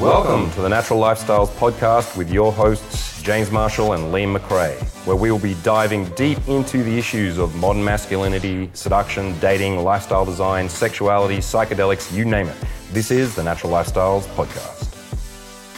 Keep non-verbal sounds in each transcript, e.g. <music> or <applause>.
Welcome to the Natural Lifestyles Podcast with your hosts, James Marshall and Liam McRae, where we will be diving deep into the issues of modern masculinity, seduction, dating, lifestyle design, sexuality, psychedelics, you name it. This is the Natural Lifestyles Podcast.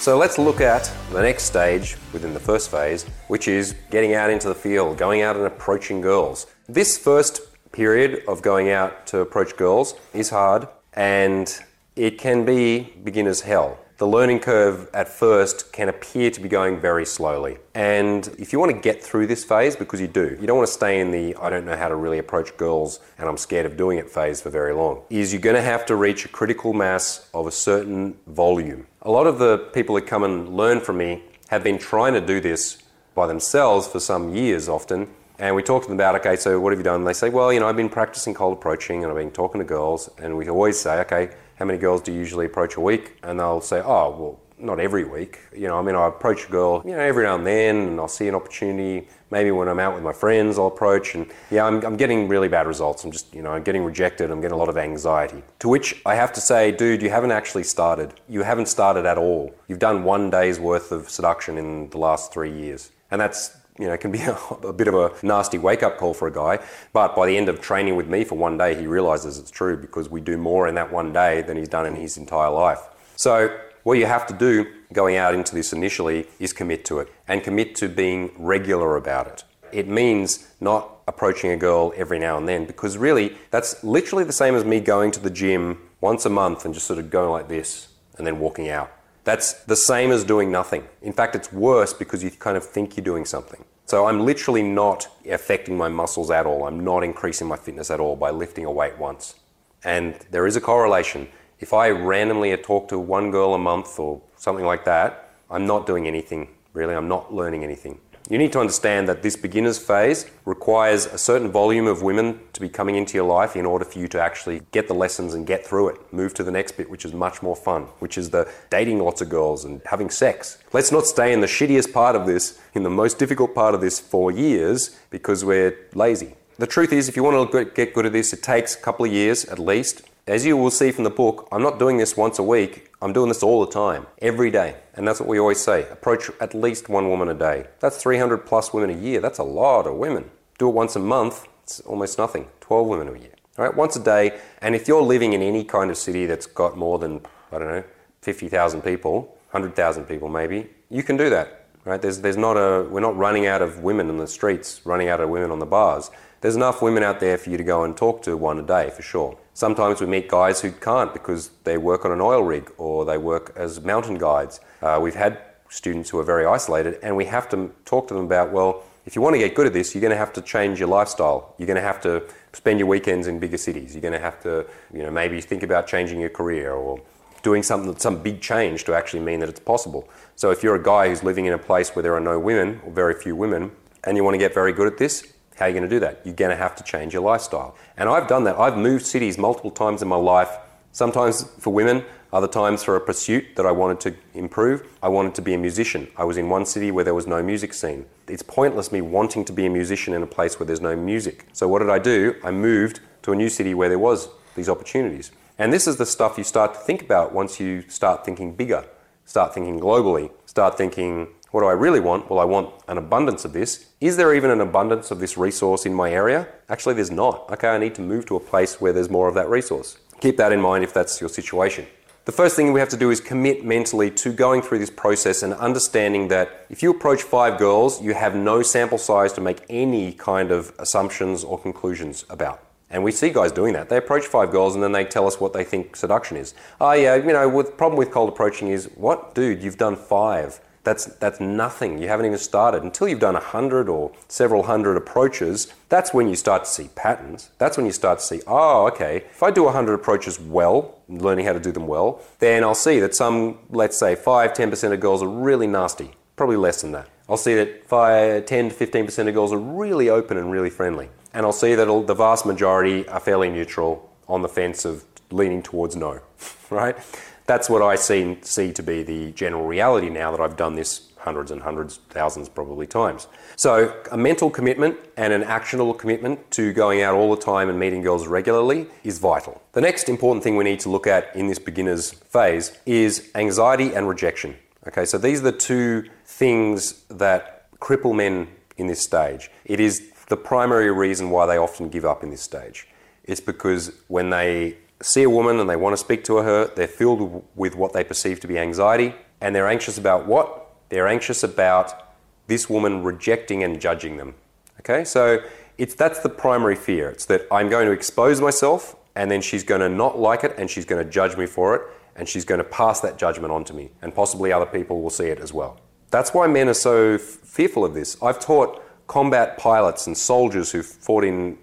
So let's look at the next stage within the first phase, which is getting out into the field, going out and approaching girls. This first period of going out to approach girls is hard and it can be beginner's hell. The learning curve at first can appear to be going very slowly. And if you want to get through this phase, because you do, you don't want to stay in the I don't know how to really approach girls and I'm scared of doing it phase for very long, is you're going to have to reach a critical mass of a certain volume. A lot of the people that come and learn from me have been trying to do this by themselves for some years often. And we talk to them about, okay, so what have you done? And they say, well, you know, I've been practicing cold approaching and I've been talking to girls. And we always say, okay, how many girls do you usually approach a week? And they'll say, oh, well, not every week. You know, I mean, I approach a girl, you know, every now and then, and I'll see an opportunity. Maybe when I'm out with my friends, I'll approach, and yeah, I'm, I'm getting really bad results. I'm just, you know, I'm getting rejected. I'm getting a lot of anxiety. To which I have to say, dude, you haven't actually started. You haven't started at all. You've done one day's worth of seduction in the last three years, and that's you know, can be a, <laughs> a, bit of a nasty wake up call for a guy. But by the end of training with me for one day, he realizes it's true because we do more in that one day than he's done in his entire life. So, what you have to do going out into this initially is commit to it and commit to being regular about it. It means not approaching a girl every now and then because really that's literally the same as me going to the gym once a month and just sort of going like this and then walking out. That's the same as doing nothing. In fact, it's worse because you kind of think you're doing something. So I'm literally not affecting my muscles at all. I'm not increasing my fitness at all by lifting a weight once. And there is a correlation. If I randomly talk to one girl a month or something like that, I'm not doing anything, really. I'm not learning anything. You need to understand that this beginner's phase requires a certain volume of women to be coming into your life in order for you to actually get the lessons and get through it. Move to the next bit, which is much more fun, which is the dating lots of girls and having sex. Let's not stay in the shittiest part of this, in the most difficult part of this for years because we're lazy. The truth is, if you want to get good at this, it takes a couple of years at least. As you will see from the book, I'm not doing this once a week. I'm doing this all the time, every day. And that's what we always say approach at least one woman a day. That's 300 plus women a year. That's a lot of women. Do it once a month, it's almost nothing. 12 women a year. All right, once a day. And if you're living in any kind of city that's got more than, I don't know, 50,000 people, 100,000 people maybe, you can do that. Right? There's, there's not a, we're not running out of women in the streets, running out of women on the bars. There's enough women out there for you to go and talk to one a day for sure. Sometimes we meet guys who can't because they work on an oil rig or they work as mountain guides. Uh, we've had students who are very isolated, and we have to talk to them about well, if you want to get good at this, you're going to have to change your lifestyle. You're going to have to spend your weekends in bigger cities. You're going to have to, you know, maybe think about changing your career or doing something, some big change to actually mean that it's possible. So if you're a guy who's living in a place where there are no women or very few women, and you want to get very good at this, how are you going to do that? You're going to have to change your lifestyle. And I've done that. I've moved cities multiple times in my life, sometimes for women, other times for a pursuit that I wanted to improve. I wanted to be a musician. I was in one city where there was no music scene. It's pointless me wanting to be a musician in a place where there's no music. So what did I do? I moved to a new city where there was these opportunities. And this is the stuff you start to think about once you start thinking bigger, start thinking globally, start thinking what do I really want? Well, I want an abundance of this. Is there even an abundance of this resource in my area? Actually, there's not. Okay, I need to move to a place where there's more of that resource. Keep that in mind if that's your situation. The first thing we have to do is commit mentally to going through this process and understanding that if you approach five girls, you have no sample size to make any kind of assumptions or conclusions about. And we see guys doing that. They approach five girls and then they tell us what they think seduction is. Oh, yeah, you know, the problem with cold approaching is, what, dude, you've done five. That's, that's nothing. You haven't even started. Until you've done a hundred or several hundred approaches, that's when you start to see patterns. That's when you start to see, oh, okay, if I do a hundred approaches well, learning how to do them well, then I'll see that some, let's say 5 10% of girls are really nasty. Probably less than that. I'll see that 5, 10 to 15% of girls are really open and really friendly. And I'll see that the vast majority are fairly neutral on the fence of leaning towards no, <laughs> right? That's what I see, see to be the general reality now that I've done this hundreds and hundreds, thousands probably times. So, a mental commitment and an actionable commitment to going out all the time and meeting girls regularly is vital. The next important thing we need to look at in this beginner's phase is anxiety and rejection. Okay, so these are the two things that cripple men in this stage. It is the primary reason why they often give up in this stage. It's because when they see a woman and they want to speak to her, they're filled with what they perceive to be anxiety, and they're anxious about what? They're anxious about this woman rejecting and judging them. Okay, so it's that's the primary fear. It's that I'm going to expose myself, and then she's going to not like it, and she's going to judge me for it, and she's going to pass that judgment on to me, and possibly other people will see it as well. That's why men are so f- fearful of this. I've taught combat pilots and soldiers who fought in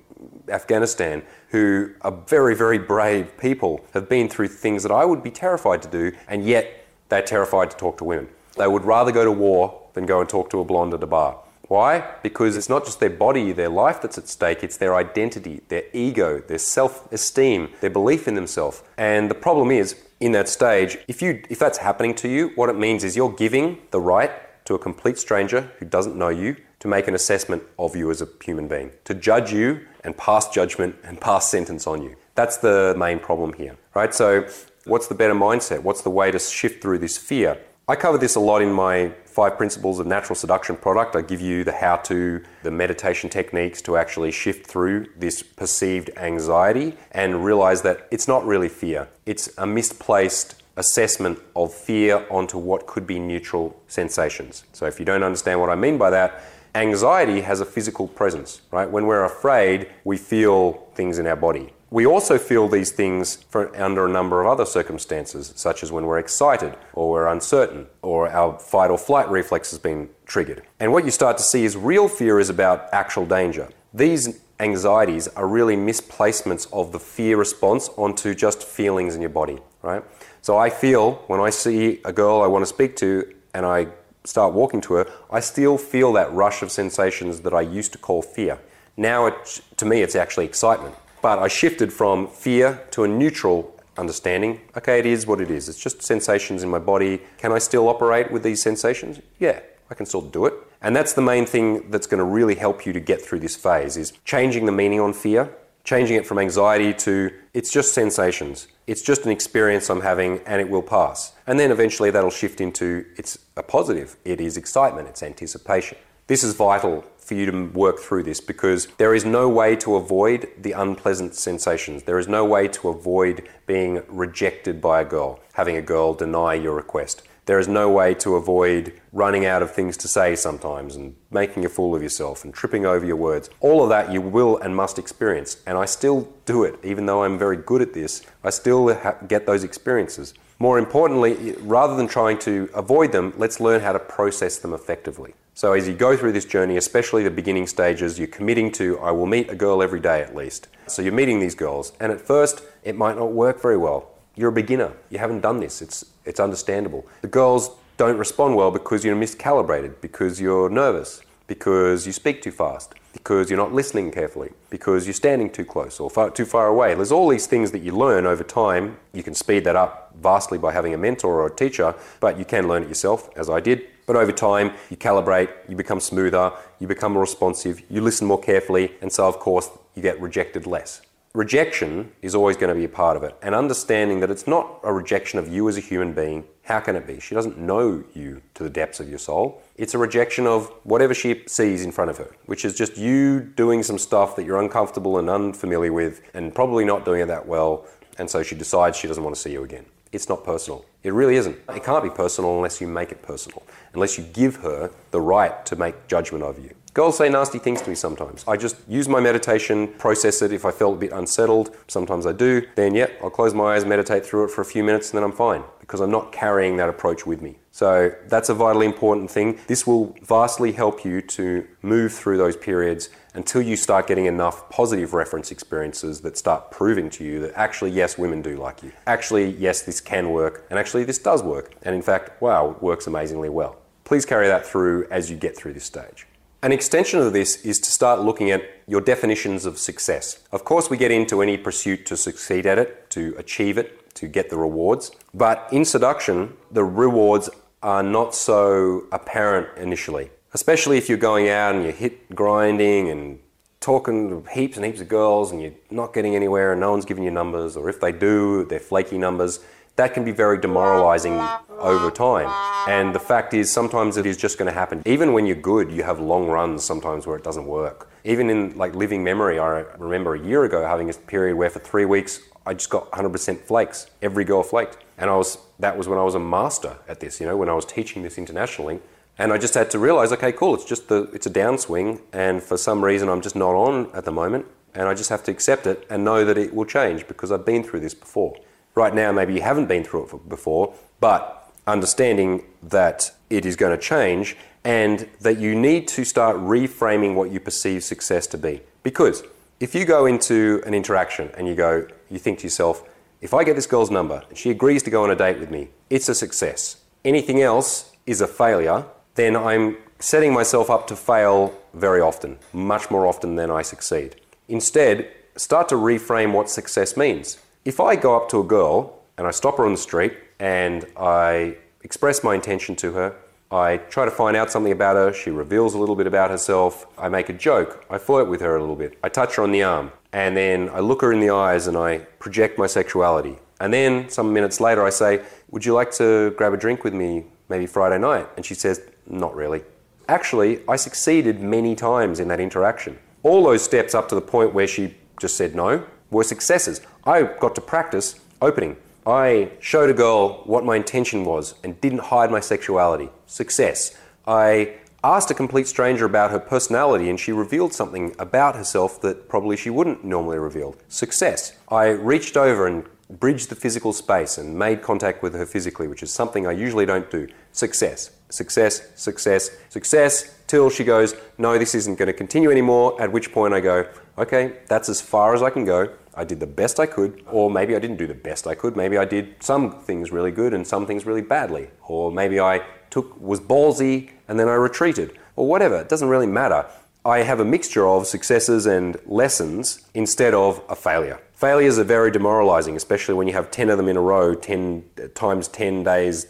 Afghanistan who are very, very brave people, have been through things that I would be terrified to do, and yet they're terrified to talk to women. They would rather go to war than go and talk to a blonde at a bar. Why? Because it's not just their body, their life that's at stake, it's their identity, their ego, their self esteem, their belief in themselves. And the problem is, in that stage, if, you, if that's happening to you, what it means is you're giving the right to a complete stranger who doesn't know you to make an assessment of you as a human being, to judge you and pass judgment and pass sentence on you. That's the main problem here, right? So, what's the better mindset? What's the way to shift through this fear? I cover this a lot in my five principles of natural seduction product. I give you the how to, the meditation techniques to actually shift through this perceived anxiety and realize that it's not really fear, it's a misplaced assessment of fear onto what could be neutral sensations. So, if you don't understand what I mean by that, anxiety has a physical presence, right? When we're afraid, we feel things in our body. We also feel these things under a number of other circumstances, such as when we're excited or we're uncertain or our fight or flight reflex has been triggered. And what you start to see is real fear is about actual danger. These anxieties are really misplacements of the fear response onto just feelings in your body, right? So I feel when I see a girl I want to speak to and I start walking to her, I still feel that rush of sensations that I used to call fear. Now, it, to me, it's actually excitement. But I shifted from fear to a neutral understanding. Okay, it is what it is. It's just sensations in my body. Can I still operate with these sensations? Yeah, I can still do it. And that's the main thing that's going to really help you to get through this phase is changing the meaning on fear, changing it from anxiety to it's just sensations. It's just an experience I'm having and it will pass. And then eventually that'll shift into it's a positive. It is excitement, it's anticipation. This is vital for you to work through this because there is no way to avoid the unpleasant sensations. There is no way to avoid being rejected by a girl, having a girl deny your request. There is no way to avoid running out of things to say sometimes and making a fool of yourself and tripping over your words. All of that you will and must experience. And I still do it, even though I'm very good at this. I still ha- get those experiences. More importantly, rather than trying to avoid them, let's learn how to process them effectively. So, as you go through this journey, especially the beginning stages, you're committing to, I will meet a girl every day at least. So, you're meeting these girls, and at first, it might not work very well. You're a beginner, you haven't done this, it's, it's understandable. The girls don't respond well because you're miscalibrated, because you're nervous, because you speak too fast, because you're not listening carefully, because you're standing too close or far, too far away. There's all these things that you learn over time. You can speed that up vastly by having a mentor or a teacher, but you can learn it yourself, as I did. But over time, you calibrate, you become smoother, you become more responsive, you listen more carefully, and so of course, you get rejected less. Rejection is always going to be a part of it, and understanding that it's not a rejection of you as a human being. How can it be? She doesn't know you to the depths of your soul. It's a rejection of whatever she sees in front of her, which is just you doing some stuff that you're uncomfortable and unfamiliar with, and probably not doing it that well, and so she decides she doesn't want to see you again. It's not personal. It really isn't. It can't be personal unless you make it personal, unless you give her the right to make judgment of you. Girls say nasty things to me sometimes. I just use my meditation, process it if I felt a bit unsettled. Sometimes I do. Then, yeah, I'll close my eyes, meditate through it for a few minutes, and then I'm fine because I'm not carrying that approach with me. So, that's a vitally important thing. This will vastly help you to move through those periods until you start getting enough positive reference experiences that start proving to you that actually, yes, women do like you. Actually, yes, this can work, and actually, this does work. And in fact, wow, works amazingly well. Please carry that through as you get through this stage. An extension of this is to start looking at your definitions of success. Of course, we get into any pursuit to succeed at it, to achieve it, to get the rewards. But in seduction, the rewards are not so apparent initially, especially if you're going out and you're hit grinding and talking to heaps and heaps of girls and you're not getting anywhere and no one's giving you numbers, or if they do, they're flaky numbers. That can be very demoralizing over time. And the fact is, sometimes it is just going to happen. Even when you're good, you have long runs sometimes where it doesn't work. Even in like living memory, I remember a year ago having a period where for three weeks I just got 100% flakes. Every girl flaked. And I was that was when I was a master at this, you know, when I was teaching this internationally. And I just had to realize, okay, cool, it's just the it's a downswing and for some reason I'm just not on at the moment and I just have to accept it and know that it will change because I've been through this before. Right now maybe you haven't been through it before, but understanding that it is going to change and that you need to start reframing what you perceive success to be. Because if you go into an interaction and you go, you think to yourself, if I get this girl's number and she agrees to go on a date with me, it's a success. Anything else is a failure, then I'm setting myself up to fail very often, much more often than I succeed. Instead, start to reframe what success means. If I go up to a girl and I stop her on the street and I express my intention to her, I try to find out something about her. She reveals a little bit about herself. I make a joke. I flirt with her a little bit. I touch her on the arm. And then I look her in the eyes and I project my sexuality. And then some minutes later, I say, Would you like to grab a drink with me maybe Friday night? And she says, Not really. Actually, I succeeded many times in that interaction. All those steps up to the point where she just said no were successes. I got to practice opening. I showed a girl what my intention was and didn't hide my sexuality. Success. I asked a complete stranger about her personality and she revealed something about herself that probably she wouldn't normally reveal. Success. I reached over and bridged the physical space and made contact with her physically, which is something I usually don't do. Success. Success, success, success, till she goes, No, this isn't going to continue anymore. At which point I go, Okay, that's as far as I can go. I did the best I could, or maybe I didn't do the best I could. Maybe I did some things really good and some things really badly, or maybe I took was ballsy and then I retreated, or whatever. It doesn't really matter. I have a mixture of successes and lessons instead of a failure. Failures are very demoralizing, especially when you have 10 of them in a row, 10 uh, times 10 days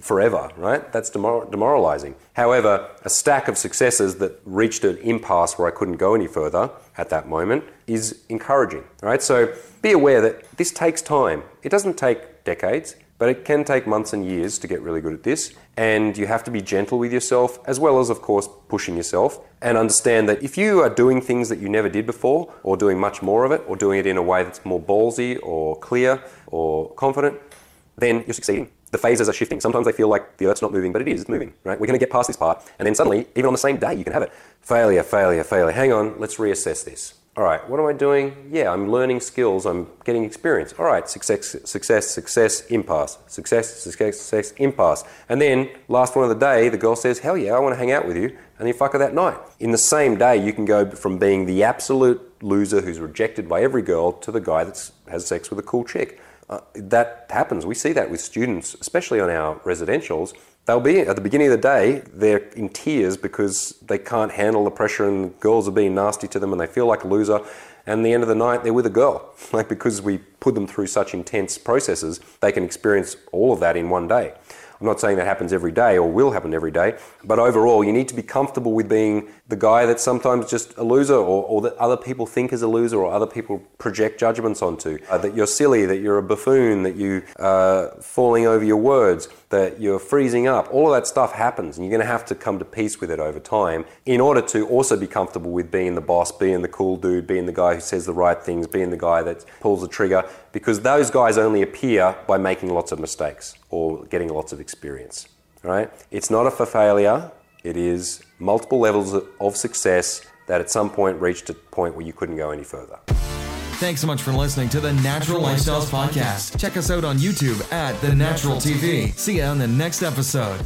forever, right? That's demoralizing. However, a stack of successes that reached an impasse where I couldn't go any further at that moment is encouraging, right? So be aware that this takes time. It doesn't take decades, but it can take months and years to get really good at this. And you have to be gentle with yourself, as well as, of course, pushing yourself. And understand that if you are doing things that you never did before, or doing much more of it, or doing it in a way that's more ballsy, or clear, or confident, then you're succeeding. The phases are shifting. Sometimes they feel like the Earth's not moving, but it is it's moving, right? We're going to get past this part, and then suddenly, even on the same day, you can have it. Failure, failure, failure. Hang on, let's reassess this all right, what am I doing? Yeah, I'm learning skills, I'm getting experience. All right, success, success, success, impasse, success, success, success, impasse. And then, last one of the day, the girl says, hell yeah, I want to hang out with you, and you fuck her that night. In the same day, you can go from being the absolute loser who's rejected by every girl to the guy that has sex with a cool chick. Uh, that happens. We see that with students, especially on our residentials they'll be at the beginning of the day they're in tears because they can't handle the pressure and girls are being nasty to them and they feel like a loser. And the end of the night they're with a girl. <laughs> Like because we put them through such intense processes they can experience all of that in one day. I'm not saying that happens every day or will happen every day, but overall, you need to be comfortable with being the guy that's sometimes just a loser or, or that other people think is a loser or other people project judgments onto. Uh, that you're silly, that you're a buffoon, that you are uh, falling over your words, that you're freezing up. All of that stuff happens, and you're going to have to come to peace with it over time in order to also be comfortable with being the boss, being the cool dude, being the guy who says the right things, being the guy that pulls the trigger, because those guys only appear by making lots of mistakes or getting lots of experience. Right? It's not a for failure. It is multiple levels of success that at some point reached a point where you couldn't go any further. Thanks so much for listening to the Natural Lifestyles Podcast. Check us out on YouTube at The Natural TV. See you on the next episode.